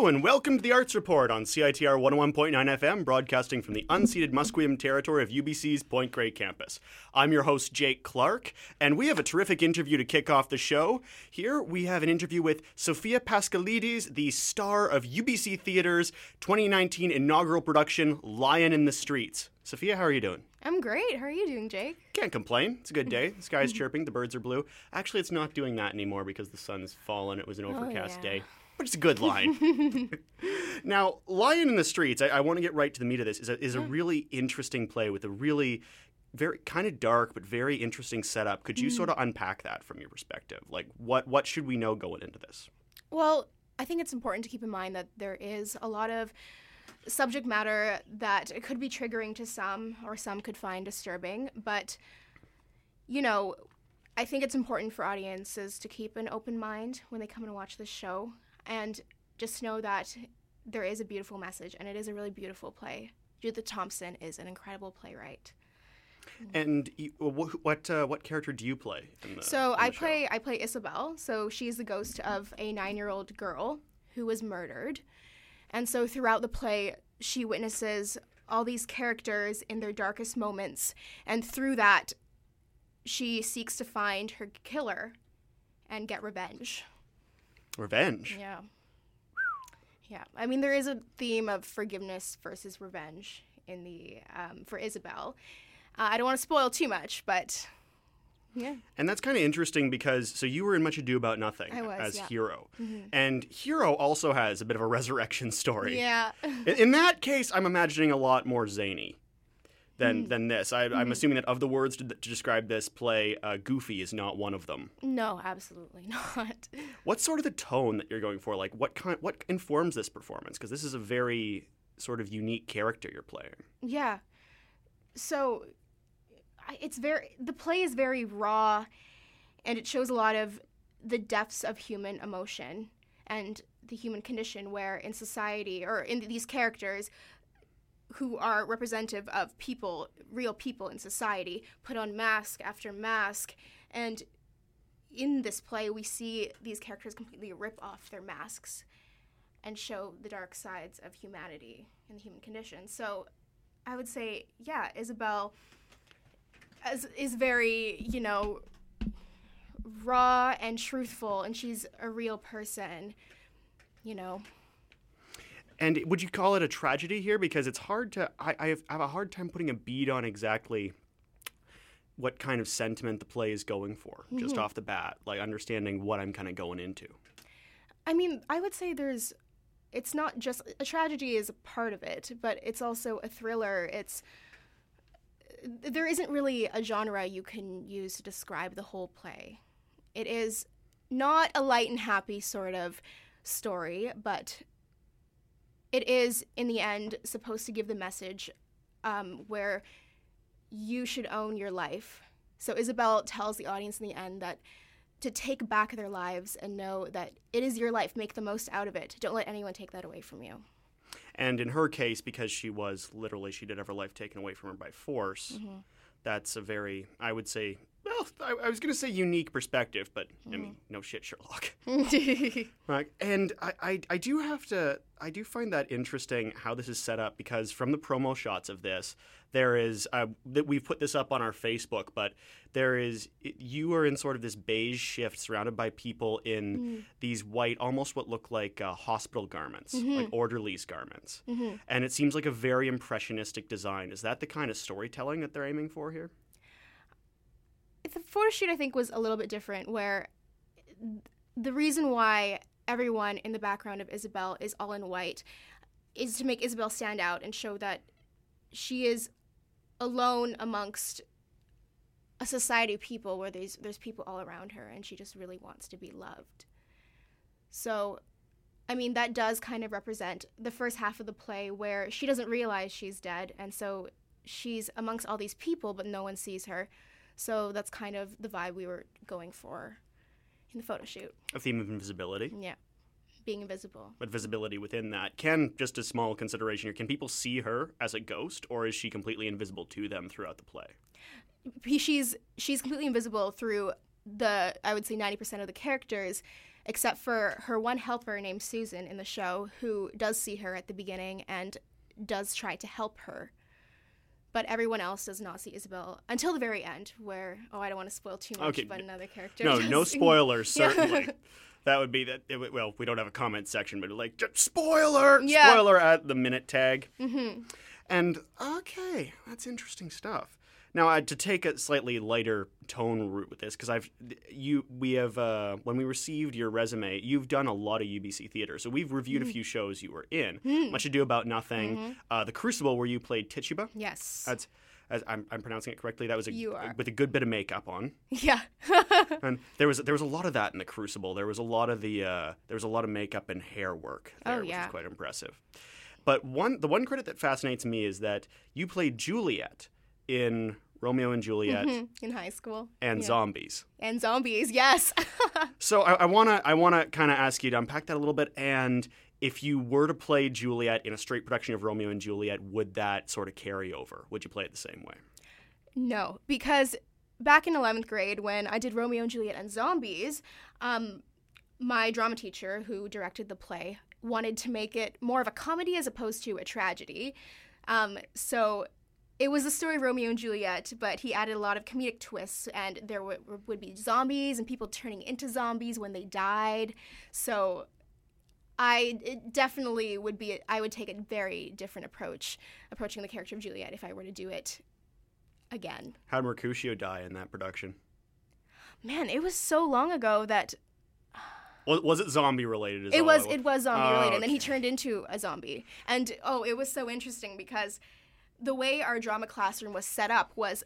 Hello and welcome to the Arts Report on CITR 101.9 FM, broadcasting from the unceded Musqueam territory of UBC's Point Grey campus. I'm your host, Jake Clark, and we have a terrific interview to kick off the show. Here we have an interview with Sophia Paskaledes, the star of UBC Theatre's 2019 inaugural production, Lion in the Streets. Sophia, how are you doing? I'm great. How are you doing, Jake? Can't complain. It's a good day. The sky's chirping, the birds are blue. Actually, it's not doing that anymore because the sun's fallen. It was an oh, overcast yeah. day. But it's a good line. now, Lion in the Streets, I, I want to get right to the meat of this, is a, is a really interesting play with a really very kind of dark but very interesting setup. Could you sort of mm-hmm. unpack that from your perspective? Like what what should we know going into this? Well, I think it's important to keep in mind that there is a lot of subject matter that could be triggering to some or some could find disturbing, but you know, I think it's important for audiences to keep an open mind when they come and watch this show and just know that there is a beautiful message and it is a really beautiful play. Judith Thompson is an incredible playwright. And you, what uh, what character do you play? In the, So I play I play Isabel. So she's the ghost of a nine year old girl who was murdered, and so throughout the play she witnesses all these characters in their darkest moments, and through that she seeks to find her killer and get revenge. Revenge. Yeah. Yeah. I mean there is a theme of forgiveness versus revenge in the um, for Isabel. Uh, I don't want to spoil too much, but yeah. And that's kind of interesting because so you were in Much Ado About Nothing was, as yeah. Mm-hmm. Hero, and Hero also has a bit of a resurrection story. Yeah. In, in that case, I'm imagining a lot more zany than Mm. than this. I, I'm assuming that of the words to, to describe this play, uh, Goofy is not one of them. No, absolutely not. What's sort of the tone that you're going for? Like, what kind, what informs this performance? Because this is a very sort of unique character you're playing. Yeah. So it's very the play is very raw and it shows a lot of the depths of human emotion and the human condition where in society or in these characters who are representative of people, real people in society, put on mask after mask and in this play we see these characters completely rip off their masks and show the dark sides of humanity and the human condition. So I would say, yeah, Isabel is, is very, you know, raw and truthful, and she's a real person, you know. And would you call it a tragedy here? Because it's hard to. I, I, have, I have a hard time putting a bead on exactly what kind of sentiment the play is going for, just Mm-hmm. off the bat, like understanding what I'm kind of going into. I mean, I would say there's, it's not just, a tragedy is a part of it, but it's also a thriller. It's, there isn't really a genre you can use to describe the whole play. It is not a light and happy sort of story, but it is, in the end, supposed to give the message um, where you should own your life. So Isabel tells the audience in the end that to take back their lives and know that it is your life. Make the most out of it. Don't let anyone take that away from you. And in her case, because she was literally, she did have her life taken away from her by force, Mm-hmm. that's a very, I would say, well, I, I was going to say unique perspective, but I Mm-hmm. mean, no shit, Sherlock. Right. And I, I, I do have to, I do find that interesting how this is set up because from the promo shots of this, there is, uh, that we've put this up on our Facebook, but there is, you are in sort of this beige shift surrounded by people in these white, almost what look like uh, hospital garments, like orderlies garments. And it seems like a very impressionistic design. Is that the kind of storytelling that they're aiming for here? The photo shoot, I think, was a little bit different, where the reason why everyone in the background of Isabel is all in white is to make Isabel stand out and show that she is alone amongst a society of people where there's there's people all around her and she just really wants to be loved. So I mean that does kind of represent the first half of the play where she doesn't realize she's dead and so she's amongst all these people but no one sees her. So that's kind of the vibe we were going for in the photo shoot. A theme of invisibility. Yeah. Being invisible. but visibility within that. Can just a small consideration here? Can people see her as a ghost, or is she completely invisible to them throughout the play? she's she's completely invisible through the I would say 90% of the characters except for her one helper named Susan in the show, who does see her at the beginning and does try to help her. But everyone else does not see Isabel until the very end, where oh, I don't want to spoil too much, Okay. but another character. No, no does- spoilers, Yeah. certainly. that would be that. It, well, we don't have a comment section, but like, just spoiler, Yeah. spoiler at the minute tag. Mhm. And okay, that's interesting stuff. Now, uh, to take a slightly lighter tone route with this, because I've you we have uh, when we received your resume, you've done a lot of UBC theater, so we've reviewed a few shows you were in. Much Ado About Nothing, uh, The Crucible, where you played Tituba. Yes. That's as I'm, I'm pronouncing it correctly. That was a, You are. with a good bit of makeup on. yeah. And there was there was a lot of that in the Crucible. There was a lot of the uh, there was a lot of makeup and hair work there, Oh, which yeah. is quite impressive. But one the one credit that fascinates me is that you played Juliet in Romeo and Juliet Mhm. In high school. and Yeah. Zombies. And zombies, yes. So I, I wanna I wanna kind of ask you to unpack that a little bit. And if you were to play Juliet in a straight production of Romeo and Juliet, would that sort of carry over? Would you play it the same way? No, because back in 11th grade when I did Romeo and Juliet and Zombies, um, my drama teacher who directed the play wanted to make it more of a comedy as opposed to a tragedy. Um, so it was the story of Romeo and Juliet, but he added a lot of comedic twists, and there w- would be zombies and people turning into zombies when they died. So I it definitely would be. I would take a very different approach approaching the character of Juliet if I were to do it again. How did Mercutio die in that production? Man, it was so long ago that Was, was it zombie related? is it was it was zombie Oh, related, and then he turned into a zombie. And oh, it was so interesting because the way our drama classroom was set up was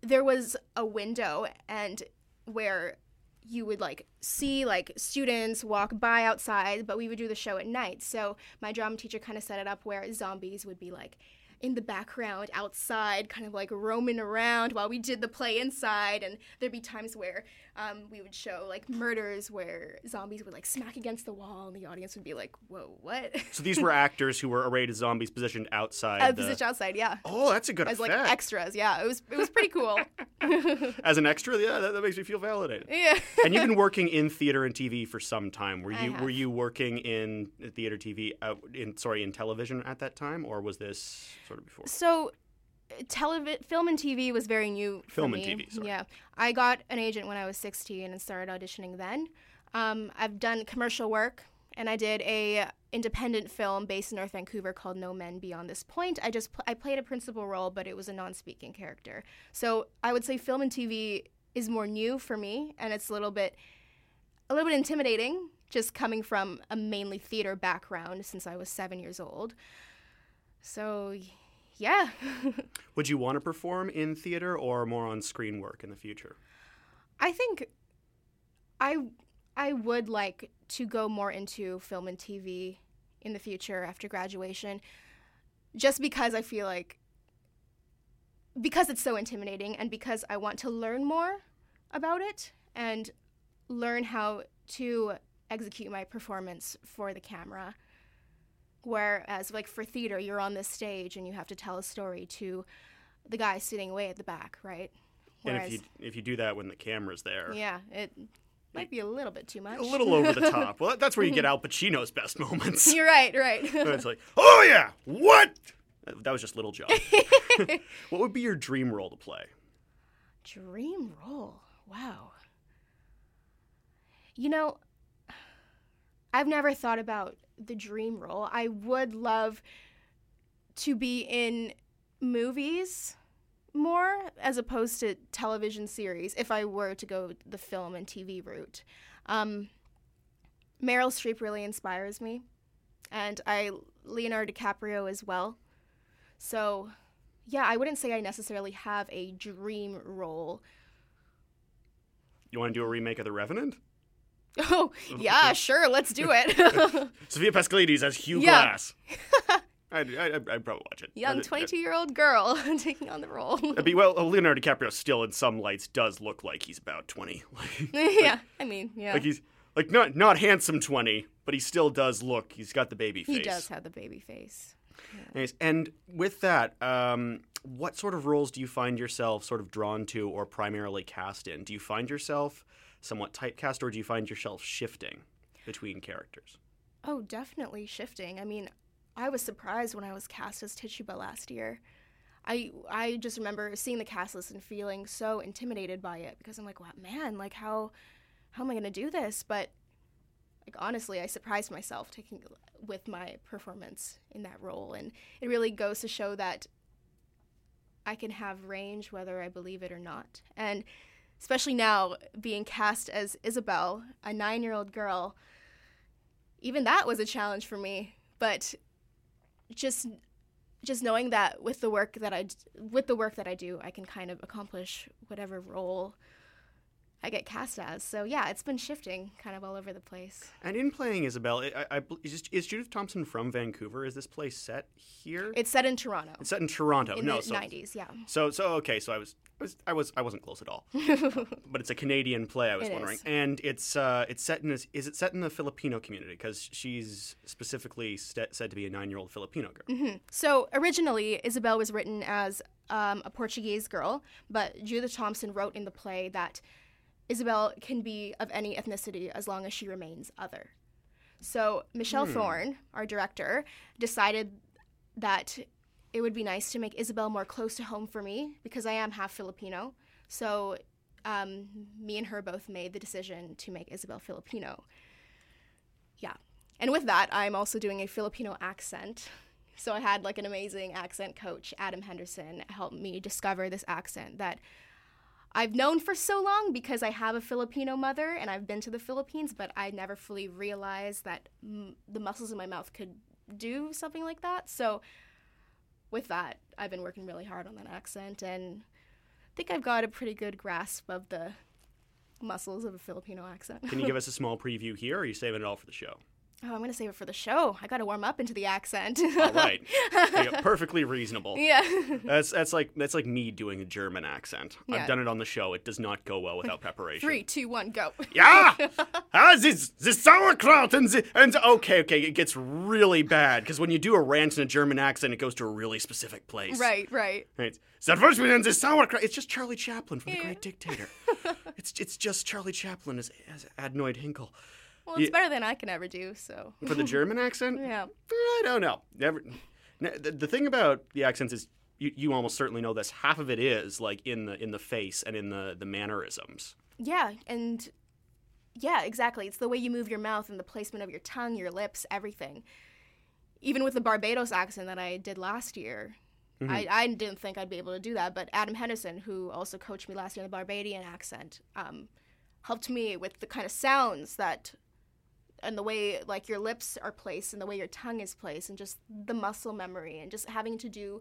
there was a window and where you would like see like students walk by outside, but we would do the show at night. So my drama teacher kind of set it up where zombies would be like in the background outside, kind of like roaming around while we did the play inside. And there'd be times where um, we would show like murders where zombies would like smack against the wall, and the audience would be like, "Whoa, what?" So these were actors who were arrayed as zombies positioned outside. Uh, the- position outside, yeah. Oh, that's a good idea. As like extras, yeah. It was it was pretty cool. As an extra, yeah, that, that makes me feel validated. yeah. and you've been working in theater and TV for some time. Were you were you working in theater, TV, uh, in sorry, in television at that time, or was this sort of before? So, television, film and TV was very new. For Film and me. TV, sorry. Yeah, I got an agent when I was 16 and started auditioning then. Um, I've done commercial work, and I did a independent film based in North Vancouver called No Men Beyond This Point. I just pl- I played a principal role, but it was a non-speaking character. So I would say film and TV is more new for me, and it's a little bit a little bit intimidating just coming from a mainly theater background since I was seven years old. So, yeah. Would you want to perform in theater or more on screen work in the future? I think I I would like to go more into film and TV in the future after graduation just because I feel like because it's so intimidating and because I want to learn more about it and learn how to execute my performance for the camera whereas like for theater you're on this stage and you have to tell a story to the guy sitting way at the back right and if you if you do that when the camera's there, yeah, it might be a little bit too much. a little over the top. Well, that's where you get Al Pacino's best moments. You're right, right. it's like, oh yeah, what? That was just Little John. what would be your dream role to play? Dream role. Wow. You know, I've never thought about the dream role. I would love to be in movies more as opposed to television series if I were to go the film and TV route. Um, Meryl Streep really inspires me, and I Leonardo DiCaprio as well. So, yeah, I wouldn't say I necessarily have a dream role. You want to do a remake of The Revenant? Oh, yeah, sure, let's do it. Sophia Paskaledes as Hugh Yeah. Glass. I'd, I'd, I'd probably watch it. Young 22 year old girl taking on the role. I'd be, well, Leonardo DiCaprio still, in some lights, does look like he's about 20. Like, yeah, I mean, yeah. like he's, like, not, not handsome 20, but he still does look, he's got the baby face. he does have the baby face. Nice. And with that, um, what sort of roles do you find yourself sort of drawn to or primarily cast in? Do you find yourself somewhat typecast or do you find yourself shifting between characters? Oh, definitely shifting. I mean, I was surprised when I was cast as Tituba last year. I I just remember seeing the cast list and feeling so intimidated by it because I'm like, wow, man, like how how am I gonna do this? But like honestly, I surprised myself taking with my performance in that role, and it really goes to show that I can have range whether I believe it or not, and especially now being cast as Isabel, a nine-year-old girl. Even that was a challenge for me, but just just knowing that with the work that I with the work that I do, I can kind of accomplish whatever role I get cast as. So yeah, it's been shifting kind of all over the place. And in playing Isabel, I, I, is, is Judith Thompson from Vancouver? Is this place set here? It's set in Toronto. It's set in Toronto. No. In no, the so, 90s, yeah. So so okay, so I was I was I was I wasn't close at all. but it's a Canadian play. I was It wondering, is. and it's uh, it's set in this, is it set in the Filipino community because she's specifically st- said to be a nine year old Filipino girl. So originally, Isabel was written as um, a Portuguese girl, but Judith Thompson wrote in the play that Isabel can be of any ethnicity as long as she remains other. So Michelle Thorne, our director, decided that it would be nice to make Isabel more close to home for me because I am half Filipino. So um, me and her both made the decision to make Isabel Filipino. Yeah. And with that, I'm also doing a Filipino accent. So I had like an amazing accent coach, Adam Henderson, help me discover this accent that I've known for so long because I have a Filipino mother and I've been to the Philippines, but I never fully realized that m- the muscles in my mouth could do something like that. So with that, I've been working really hard on that accent and I think I've got a pretty good grasp of the muscles of a Filipino accent. Can you give us a small preview here, or are you saving it all for the show? Oh, I'm gonna save it for the show. I gotta warm up into the accent. All right, go. perfectly reasonable. yeah. That's that's like that's like me doing a German accent. Yeah. I've done it on the show. It does not go well without preparation. Three, two, one, go. Yeah, ah, this the sauerkraut and the, and the- okay, okay, it gets really bad because when you do a rant in a German accent, it goes to a really specific place. right, right. Right. One and the sauerkraut. It's just Charlie Chaplin from The Great Dictator. it's it's just Charlie Chaplin as, as Adenoid Hynkel. Well, it's Yeah. better than I can ever do. So. For the German accent, Yeah. I don't know. Never. The, the thing about the accents is you, you almost certainly know this. Half of it is like in the in the face and in the the mannerisms. Yeah, and yeah, exactly. It's the way you move your mouth and the placement of your tongue, your lips, everything. Even with the Barbados accent that I did last year, I, I didn't think I'd be able to do that. But Adam Henderson, who also coached me last year in the Barbadian accent, um, helped me with the kind of sounds that and the way like your lips are placed and the way your tongue is placed and just the muscle memory and just having to do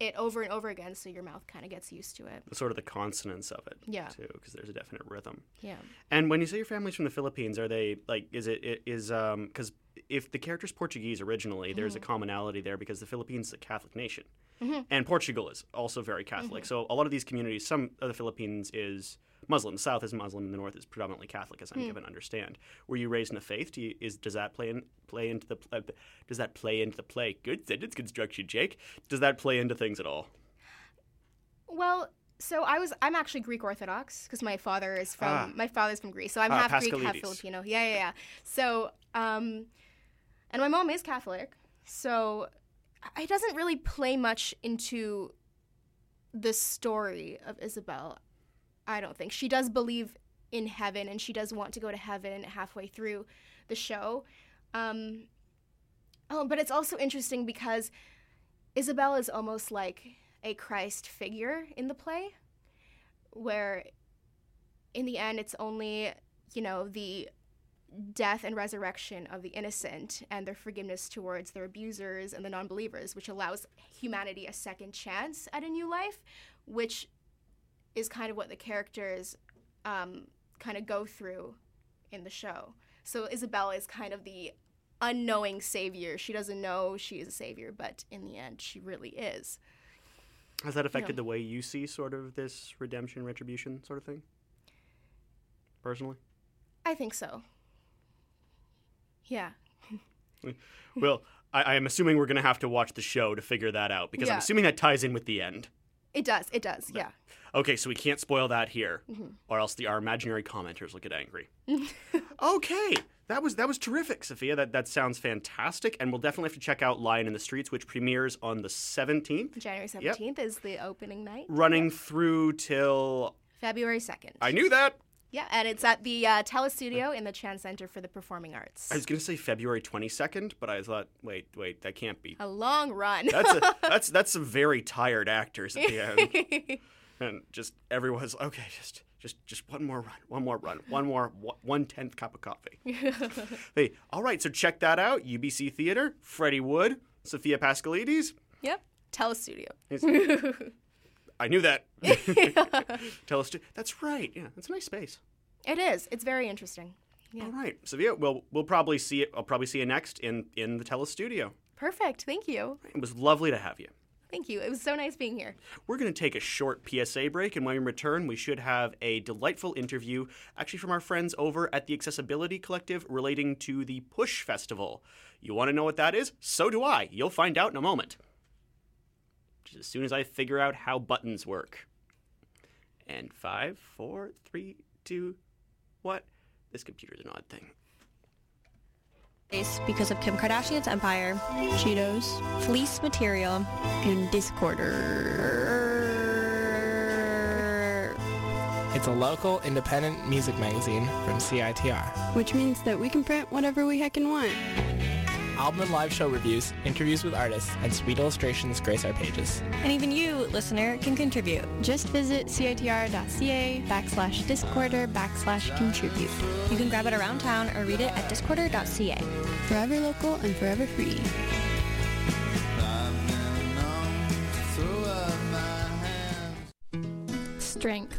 it over and over again so your mouth kind of gets used to it. Sort of the consonants of it. Yeah. Too, because there's a definite rhythm. Yeah. And when you say your family's from the Philippines, are they like? Is it it is um because if the character's Portuguese originally, there's a mm-hmm. commonality there because the Philippines is a Catholic nation, mm-hmm. and Portugal is also very Catholic. Mm-hmm. So a lot of these communities, some of the Philippines is Muslim. The South is Muslim, and the North is predominantly Catholic, as I'm given to understand. Were you raised in a faith? Do you, is does that play in play into the uh, does that play into the play? Good sentence construction, Jake. Does that play into things at all? Well, so I was I'm actually Greek Orthodox because my father is from Ah. my father's from Greece, so I'm Ah, half Greek, half Filipino. Yeah, yeah, yeah. So, um, and my mom is Catholic, so it doesn't really play much into the story of Isabel. I don't think she does believe in heaven, and she does want to go to heaven halfway through the show. Um, oh, but it's also interesting because Isabel is almost like a Christ figure in the play, where in the end it's only, you know, the death and resurrection of the innocent and their forgiveness towards their abusers and the non believers, which allows humanity a second chance at a new life, which is kind of what the characters um, kind of go through in the show. So Isabella is kind of the unknowing savior. She doesn't know she is a savior, but in the end, she really is. Has that affected the way you see sort of this redemption, retribution sort of thing? Personally? I think so. Yeah. Well, I, am assuming we're going to have to watch the show to figure that out because yeah. I'm assuming that ties in with the end. It does. It does. Yeah. Okay, so we can't spoil that here, mm-hmm. or else the our imaginary commenters will get angry. okay, that was that was terrific, Sophia. That that sounds fantastic, and we'll definitely have to check out Lion in the Streets, which premieres on the seventeenth. January seventeenth yep. is the opening night. Running yep. through till February second. I knew that. Yeah, and it's at the uh, Telus Studio in the Chan Center for the Performing Arts. I was going to say February 22nd, but I thought, wait, wait, that can't be. A long run. that's a, that's that's some very tired actors at the end. and just everyone's okay, just just just one more run, one more run, one more one tenth cup of coffee. hey, all right, so check that out. UBC Theater, Freddie Wood, Sophia Paskaledes. Yep, Telus Studio. I knew that. Tell us. To, that's right. Yeah, it's a nice space. It is. It's very interesting. Yeah. All right, Sophia. Well, we'll probably see it. I'll probably see you next in in the Telus Studio. Perfect. Thank you. It was lovely to have you. Thank you. It was so nice being here. We're going to take a short PSA break, and when we return, we should have a delightful interview, actually from our friends over at the Accessibility Collective, relating to the PuSh Festival. You want to know what that is? So do I. You'll find out in a moment Just as soon as I figure out how buttons work. And five, four, three, two, what? This computer's an odd thing. Because of Kim Kardashian's empire, Cheetos, fleece material, and Discorder. It's a local independent music magazine from CITR. Which means that we can print whatever we heckin' want album and live show reviews, interviews with artists, and sweet illustrations grace our pages. And even you, listener, can contribute. Just visit citr.ca backslash discorder backslash contribute. You can grab it around town or read it at discorder.ca. Forever local and forever free. Strength.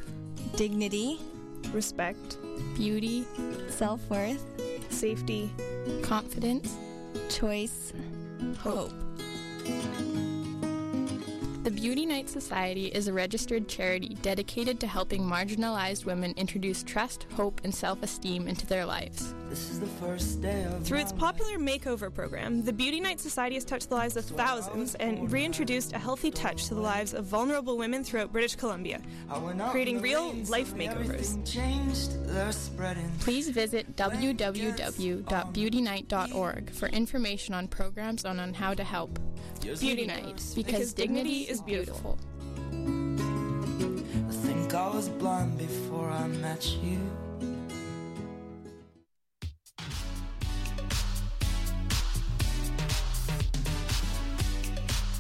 Dignity. Respect. Beauty. Self-worth. Safety. Confidence choice, hope. The Beauty Night Society is a registered charity dedicated to helping marginalized women introduce trust, hope, and self esteem into their lives. Through its popular makeover program, the Beauty Night Society has touched the lives of thousands and reintroduced a healthy touch to the lives of vulnerable women throughout British Columbia, creating real life makeovers. Please visit www.beautynight.org for information on programs and on how to help. Beauty Night, because, because dignity is beautiful. I think I was blind before I met you.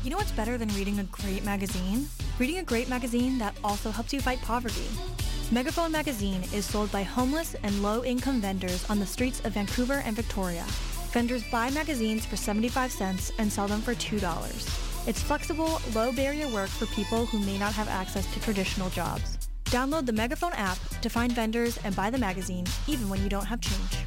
You know what's better than reading a great magazine? Reading a great magazine that also helps you fight poverty. Megaphone Magazine is sold by homeless and low-income vendors on the streets of Vancouver and Victoria. Vendors buy magazines for 75 cents and sell them for $2. It's flexible, low-barrier work for people who may not have access to traditional jobs. Download the Megaphone app to find vendors and buy the magazine, even when you don't have change.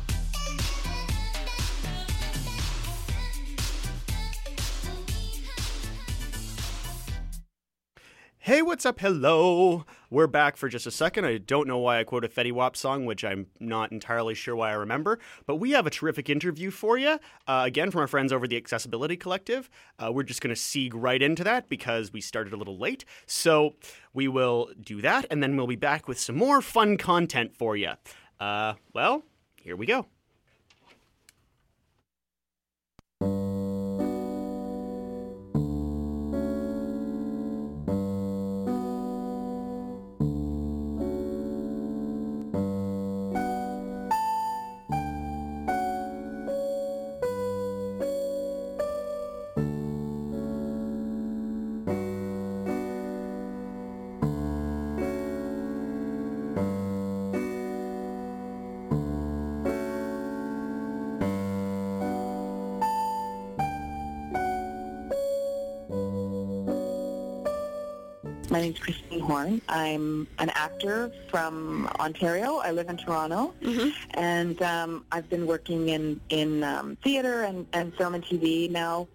Hey, what's up? Hello. We're back for just a second. I don't know why I quote a Fetty Wap song, which I'm not entirely sure why I remember, but we have a terrific interview for you. Uh, again, from our friends over the Accessibility Collective. Uh, we're just going to seeg right into that because we started a little late. So we will do that, and then we'll be back with some more fun content for you. Uh, well, here we go. Name's Christine Horn. I'm an actor from Ontario. I live in Toronto, mm-hmm. and um, I've been working in in um, theater and, and film and TV now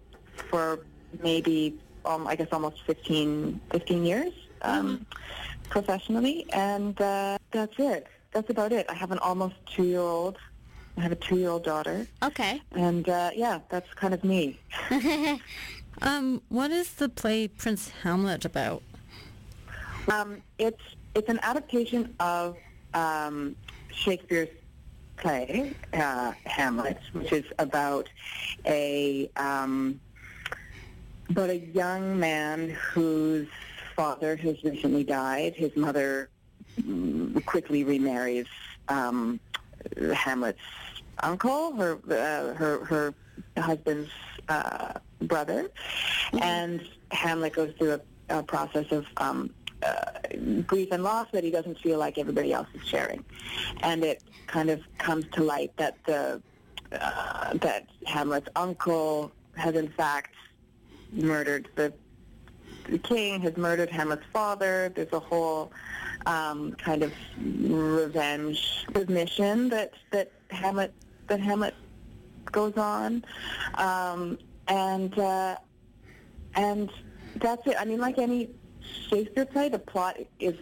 for maybe um, I guess almost 15, 15 years um, mm-hmm. professionally, and uh, that's it. That's about it. I have an almost two-year-old I have a two-year-old daughter. Okay. And uh, yeah, that's kind of me. um, what is the play Prince Hamlet about? Um, it's it's an adaptation of um, Shakespeare's play uh, Hamlet, which is about a um, about a young man whose father has recently died. His mother mm, quickly remarries um, Hamlet's uncle, her uh, her her husband's uh, brother, mm-hmm. and Hamlet goes through a, a process of um, uh, grief and loss that he doesn't feel like everybody else is sharing, and it kind of comes to light that the uh, that Hamlet's uncle has in fact murdered the the king has murdered Hamlet's father. There's a whole um, kind of revenge mission that that Hamlet that Hamlet goes on, um, and uh, and that's it. I mean, like any Shakespeare play, the plot is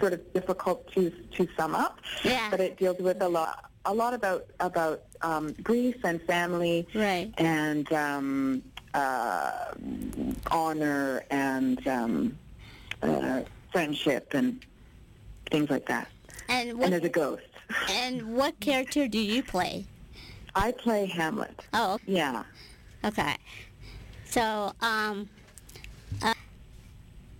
sort of difficult to to sum up. Yeah. But it deals with a lot a lot about about um, grief and family. Right. And um, uh, honor and um, uh, friendship and things like that. And, what, and there's a ghost. And what character do you play? I play Hamlet. Oh. Yeah. Okay. So, um, uh,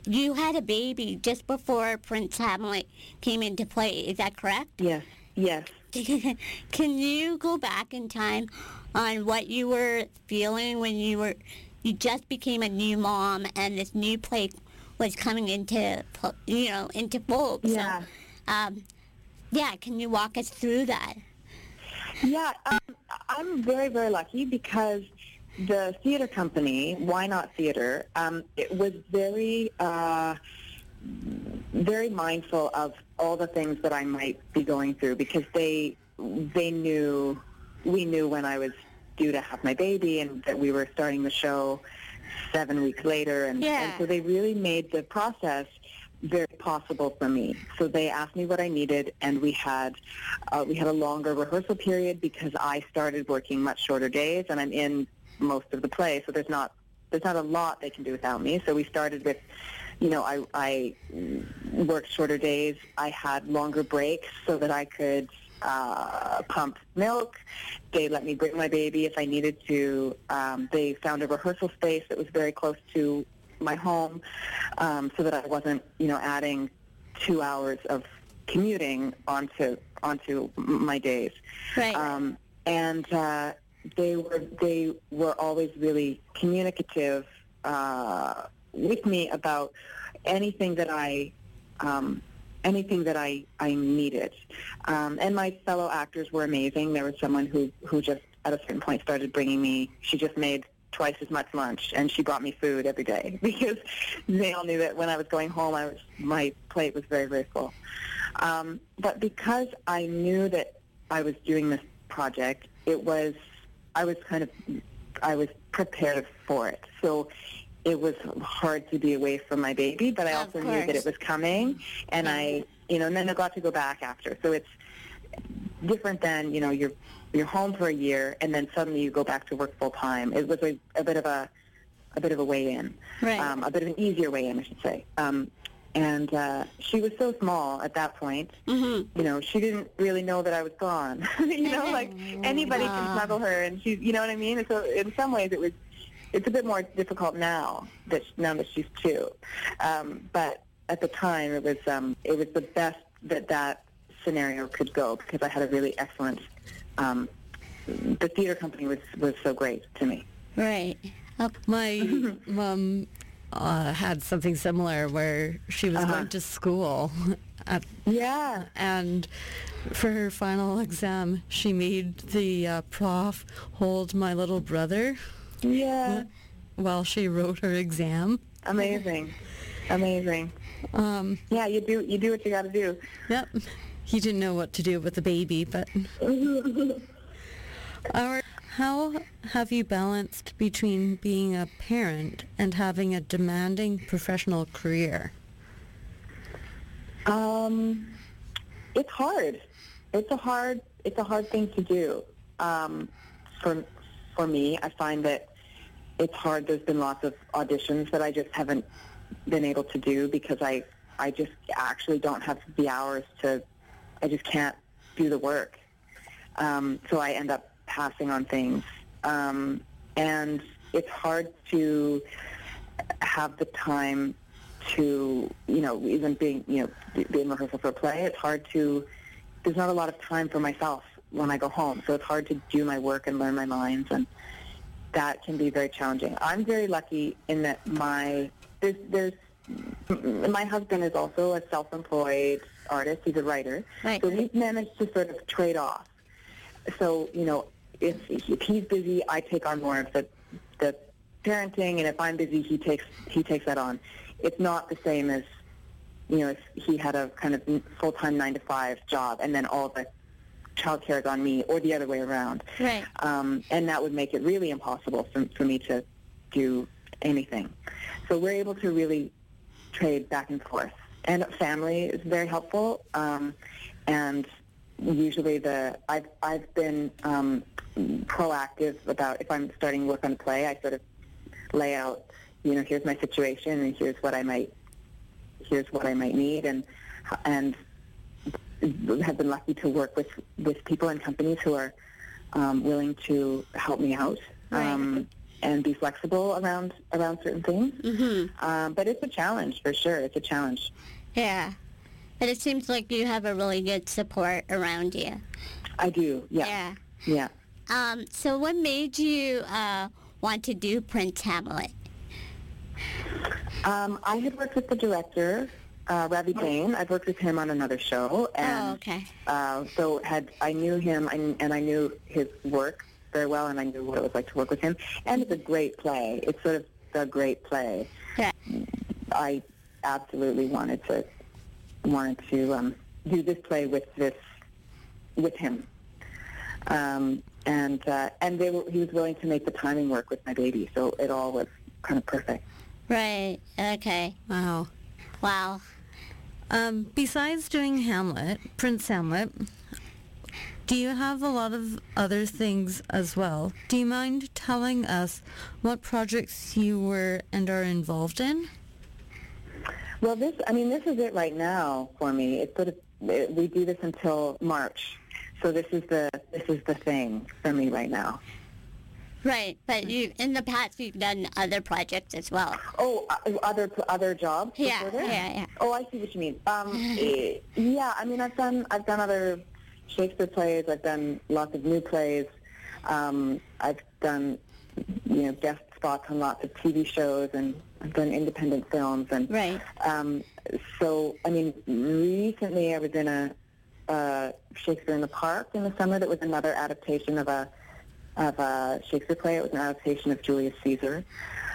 you had a baby just before Prince Hamlet came into play. Is that correct? Yes. Yes. Can you go back in time on what you were feeling when you were you just became a new mom and this new play was coming into you know into fold. Yeah. So, um, yeah. Can you walk us through that? Yeah, um, I'm very very lucky because the theater company, Why Not Theater, um, it was very. Uh, very mindful of all the things that I might be going through because they they knew we knew when I was due to have my baby and that we were starting the show seven weeks later and, yeah. and so they really made the process very possible for me. So they asked me what I needed, and we had uh, we had a longer rehearsal period because I started working much shorter days, and I'm in most of the play, so there's not there's not a lot they can do without me. So we started with you know, I, I worked shorter days. I had longer breaks so that I could uh, pump milk. They let me bring my baby if I needed to. Um, they found a rehearsal space that was very close to my home um, so that I wasn't, you know, adding two hours of commuting onto onto my days. Right. Um, and uh, they were they were always really communicative. Uh, with me about anything that I um, anything that I, I needed. Um, and my fellow actors were amazing. There was someone who, who just at a certain point started bringing me, she just made twice as much lunch and she brought me food every day because they all knew that when I was going home, I was, my plate was very, very full. Um, but because I knew that I was doing this project, it was, I was kind of, I was prepared for it. So it was hard to be away from my baby, but I also knew that it was coming, and. I, you know, and then I got to go back after. So it's different than you know you're you're home for a year and then suddenly you go back to work full time. It was a, a bit of a a bit of a way in, right. um, a bit of an easier way in, I should say. Um, and uh, she was so small at that point. Mm-hmm. You know, she didn't really know that I was gone. you know, like anybody can snuggle her, and she, you know what I mean. so in some ways, it was it's a bit more difficult now that now that she's two. Um, but at the time, it was um, it was the best that that scenario could go because I had a really excellent. Um, the theater company was was so great to me. Right. Oh. My mom uh, had something similar where she was Uh-huh. going to school. At, Yeah. and for her final exam, she made the uh, prof hold my little brother Yeah. while she wrote her exam. Amazing. Amazing. Um, Yeah, you do you do what you got to do. yep. He didn't know what to do with the baby, but Our, how have you balanced between being a parent and having a demanding professional career? Um, it's hard. it's a hard it's a hard thing to do. Um, for for me, I find that it's hard. There's been lots of auditions that I just haven't been able to do because I I just actually don't have the hours to. I just can't do the work. Um, so I end up passing on things, um, and it's hard to have the time to you know even being you know being rehearsal for a play. It's hard to. There's not a lot of time for myself when I go home, so it's hard to do my work and learn my lines and that can be very challenging. I'm very lucky in that my there's, there's my husband is also a self-employed artist. He's a writer, right. so we've managed to sort of trade off. So you know, if, if he's busy, I take on more of the the parenting, and if I'm busy, he takes he takes that on. It's not the same as you know if he had a kind of full-time nine to five job, and then all the child care is on me or the other way around. Right. Um, and that would make it really impossible for, for me to do anything. So we're able to really trade back and forth. And family is very helpful. Um, and usually the I've I've been um, proactive about if I'm starting work on a play, I sort of lay out, you know, here's my situation and here's what I might here's what I might need and and have been lucky to work with, with people and companies who are um, willing to help me out um, and be flexible around around certain things. Mm-hmm. Um, but it's a challenge for sure. It's a challenge. Yeah, but it seems like you have a really good support around you. I do. Yeah. Yeah. Yeah. Um, so what made you uh, want to do Prince Hamlet? Um, I had worked with the director uh, Ravi Jain. I've worked with him on another show, and oh, okay. uh, so had I knew him and, and I knew his work very well, and I knew what it was like to work with him. And it's a great play. It's sort of a great play. Yeah. I absolutely wanted to wanted to um, do this play with this with him. Um, and uh, and they were, he was willing to make the timing work with my baby, so it all was kind of perfect. Right. Okay. Wow. Wow. Um, besides doing Hamlet, Prince Hamlet, do you have a lot of other things as well? Do you mind telling us what projects you were and are involved in? Well, this, I mean, this is it right now for me. It's sort of, it, we do this until March. So this is the, this is the thing for me right now. Right, but you in the past you've done other projects as well. Oh, uh, other other jobs. Yeah, yeah, yeah. Oh, I see what you mean. Um, eh, yeah, I mean, I've done I've done other Shakespeare plays. I've done lots of new plays. Um, I've done you know guest spots on lots of TV shows, and I've done independent films. And Right. um, so, I mean, recently I was in a uh, Shakespeare in the Park in the summer. That was another adaptation of a of a Shakespeare play. It was an adaptation of Julius Caesar.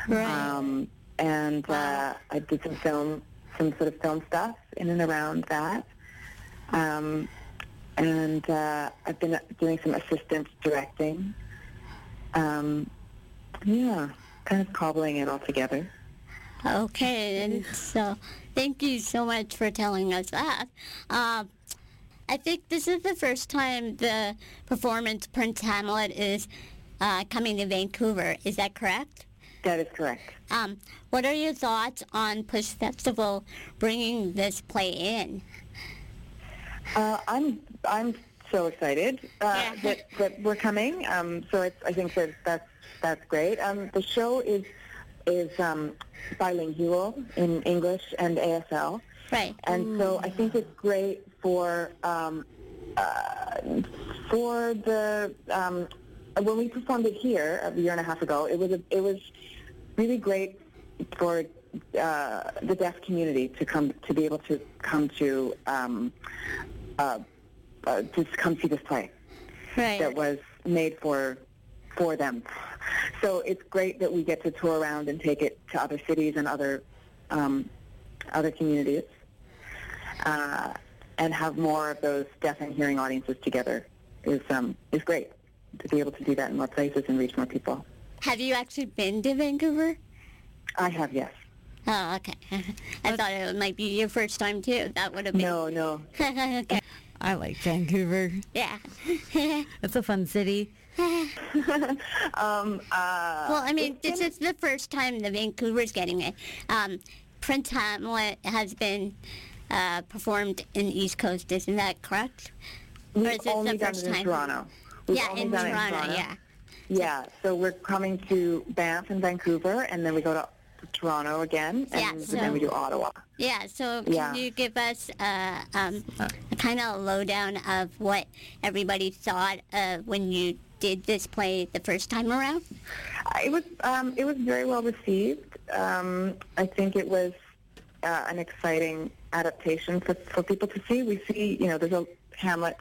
Right. Um, and uh, I did some film, some sort of film stuff in and around that. Um, and uh, I've been doing some assistant directing. Um, yeah, kind of cobbling it all together. Okay, and so thank you so much for telling us that. Um, I think this is the first time the performance Prince Hamlet is uh, coming to Vancouver. Is that correct? That is correct. Um, what are your thoughts on PuSh Festival bringing this play in? Uh, I'm I'm so excited uh, Yeah. that, that we're coming. Um, so it's, I think that that's that's great. Um, the show is is um, bilingual in English and ASL, Right. and so I think it's great for um, uh, for the um, when we performed it here a year and a half ago. It was a, it was really great for uh, the deaf community to come to be able to come to um, uh, uh, to come see this play Right. that was made for for them. So it's great that we get to tour around and take it to other cities and other um, other communities, uh, and have more of those deaf and hearing audiences together. Is um, is great to be able to do that in more places and reach more people. Have you actually been to Vancouver? I have, yes. Oh, okay. I thought it might be your first time too. That would have been. No, no. okay. I like Vancouver. Yeah. it's a fun city. um, uh, well, I mean, this is the first time the Vancouver's getting it. Um, Prince Hamlet has been uh, performed in East Coast, isn't that correct? We've or is this only the first done it in time? Toronto. We've yeah, in Toronto, in Toronto, yeah. Yeah, so we're coming to Banff and Vancouver, and then we go to Toronto again, and yeah, so, then we do Ottawa. Yeah, so can yeah. you give us uh, um, a kind of a lowdown of what everybody thought uh, when you did this play the first time around? It was um, it was very well received. Um, I think it was uh, an exciting adaptation for, for people to see. We see, you know, there's a Hamlet,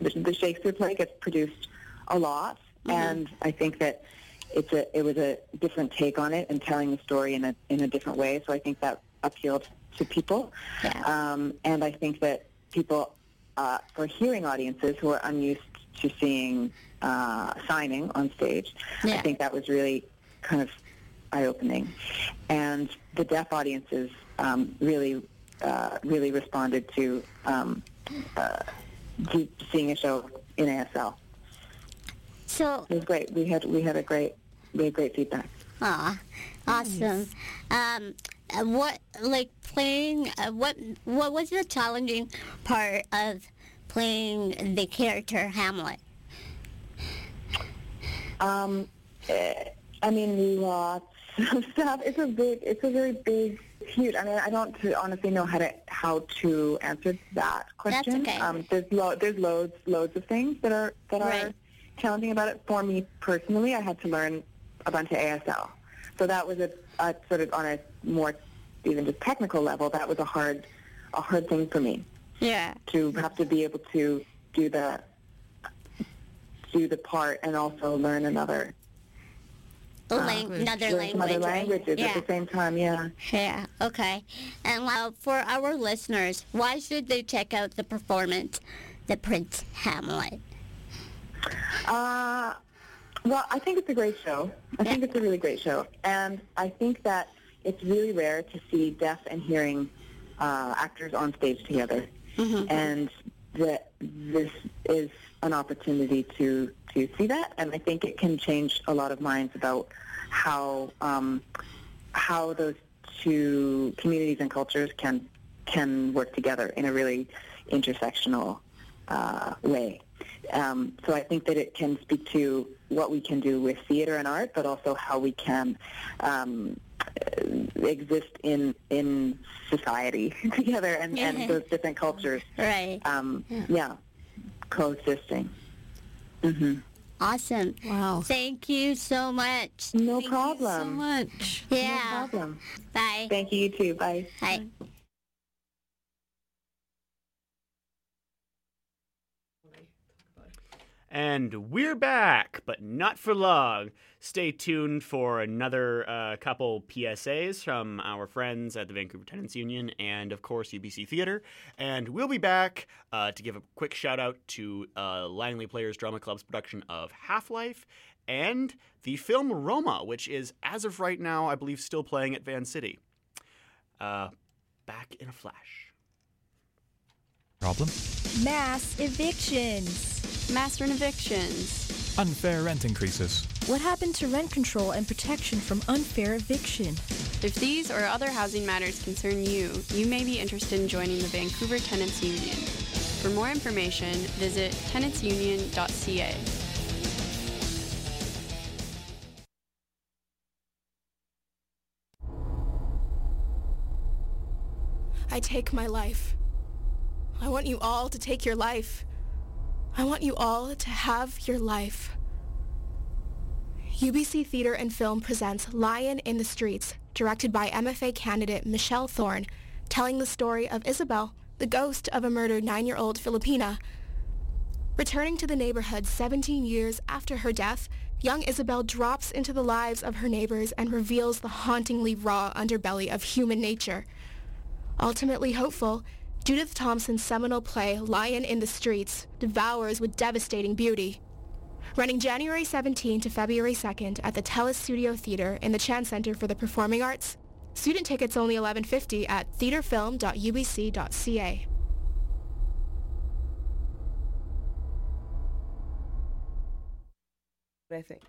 the, the Shakespeare play gets produced a lot, mm-hmm. and I think that it's a it was a different take on it and telling the story in a in a different way. So I think that appealed to people, yeah. um, and I think that people uh, for hearing audiences who are unused to seeing uh, signing on stage, yeah. I think that was really kind of eye opening, and the deaf audiences um, really uh, really responded to, um, uh, seeing a show in ASL. So it was great. We had we had a great we had great feedback. Ah, awesome. Um, uh, what like playing? Uh, what what was the challenging part of playing the character Hamlet? Um, eh, I mean, lots of stuff. It's a big. It's a very big huge. I mean, I don't honestly know how to how to answer that question. That's okay. Um, there's lo- there's loads loads of things that are that right. are challenging about it. For me personally, I had to learn a bunch of ASL, so that was a, a sort of on a more even just technical level. That was a hard a hard thing for me. Yeah. To have to be able to do the do the part and also learn another lang- another language. Other languages right? yeah. at the same time, yeah. Yeah, okay. And uh, for our listeners, why should they check out the performance, The Prince Hamlet? Uh, well, I think it's a great show. I yeah. think it's a really great show. And I think that it's really rare to see deaf and hearing uh, actors on stage together. Mm-hmm. And that this is an opportunity to to see that, and I think it can change a lot of minds about how um, how those two communities and cultures can can work together in a really intersectional uh, way. Um, so I think that it can speak to what we can do with theater and art, but also how we can um, exist in in society together and, and those different cultures. Right. Um, yeah. yeah. Coexisting. Mm-hmm. Awesome. Wow. Thank you so much. No Thank problem. so much. Yeah. No problem. Bye. Thank you, you too. Bye. Bye. And we're back, but not for long. Stay tuned for another uh, couple PSAs from our friends at the Vancouver Tenants Union and, of course, UBC Theatre. And we'll be back uh, to give a quick shout out to uh, Langley Players Drama Club's production of Half Life and the film Roma, which is, as of right now, I believe, still playing at Van City. Uh, back in a flash. Problem? Mass evictions. Mass rent evictions. Unfair rent increases. What happened to rent control and protection from unfair eviction? If these or other housing matters concern you, you may be interested in joining the Vancouver Tenants Union. For more information, visit tenantsunion.ca. I take my life. I want you all to take your life. I want you all to have your life. UBC Theatre and Film presents Lion in the Streets, directed by MFA candidate Michelle Thorne, telling the story of Isabel, the ghost of a murdered nine-year-old Filipina. Returning to the neighborhood 17 years after her death, young Isabel drops into the lives of her neighbors and reveals the hauntingly raw underbelly of human nature. Ultimately hopeful, Judith Thompson's seminal play, Lion in the Streets, devours with devastating beauty. Running January 17 to February 2nd at the Telus Studio Theater in the Chan Center for the Performing Arts, student tickets only $11.50 at theaterfilm.ubc.ca. I think.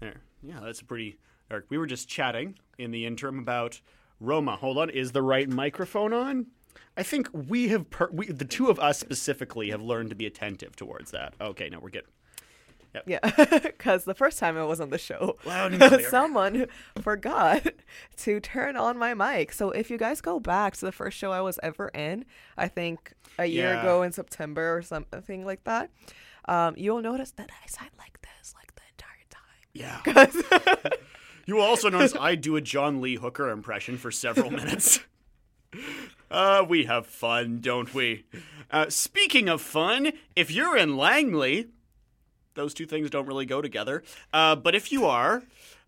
There. Yeah, that's pretty, Eric. We were just chatting in the interim about Roma. Hold on, is the right microphone on? I think we have, per- we, the two of us specifically, have learned to be attentive towards that. Okay, no, we're good. Yep. Yeah, because the first time I was on the show, Loud and clear. someone forgot to turn on my mic. So if you guys go back to the first show I was ever in, I think a year Yeah. ago in September or something like that, um, you'll notice that I sound like this like the entire time. Yeah. you will also notice I do a John Lee Hooker impression for several minutes. Uh, we have fun, don't we? Uh, speaking of fun, if you're in Langley, those two things don't really go together. Uh, but if you are,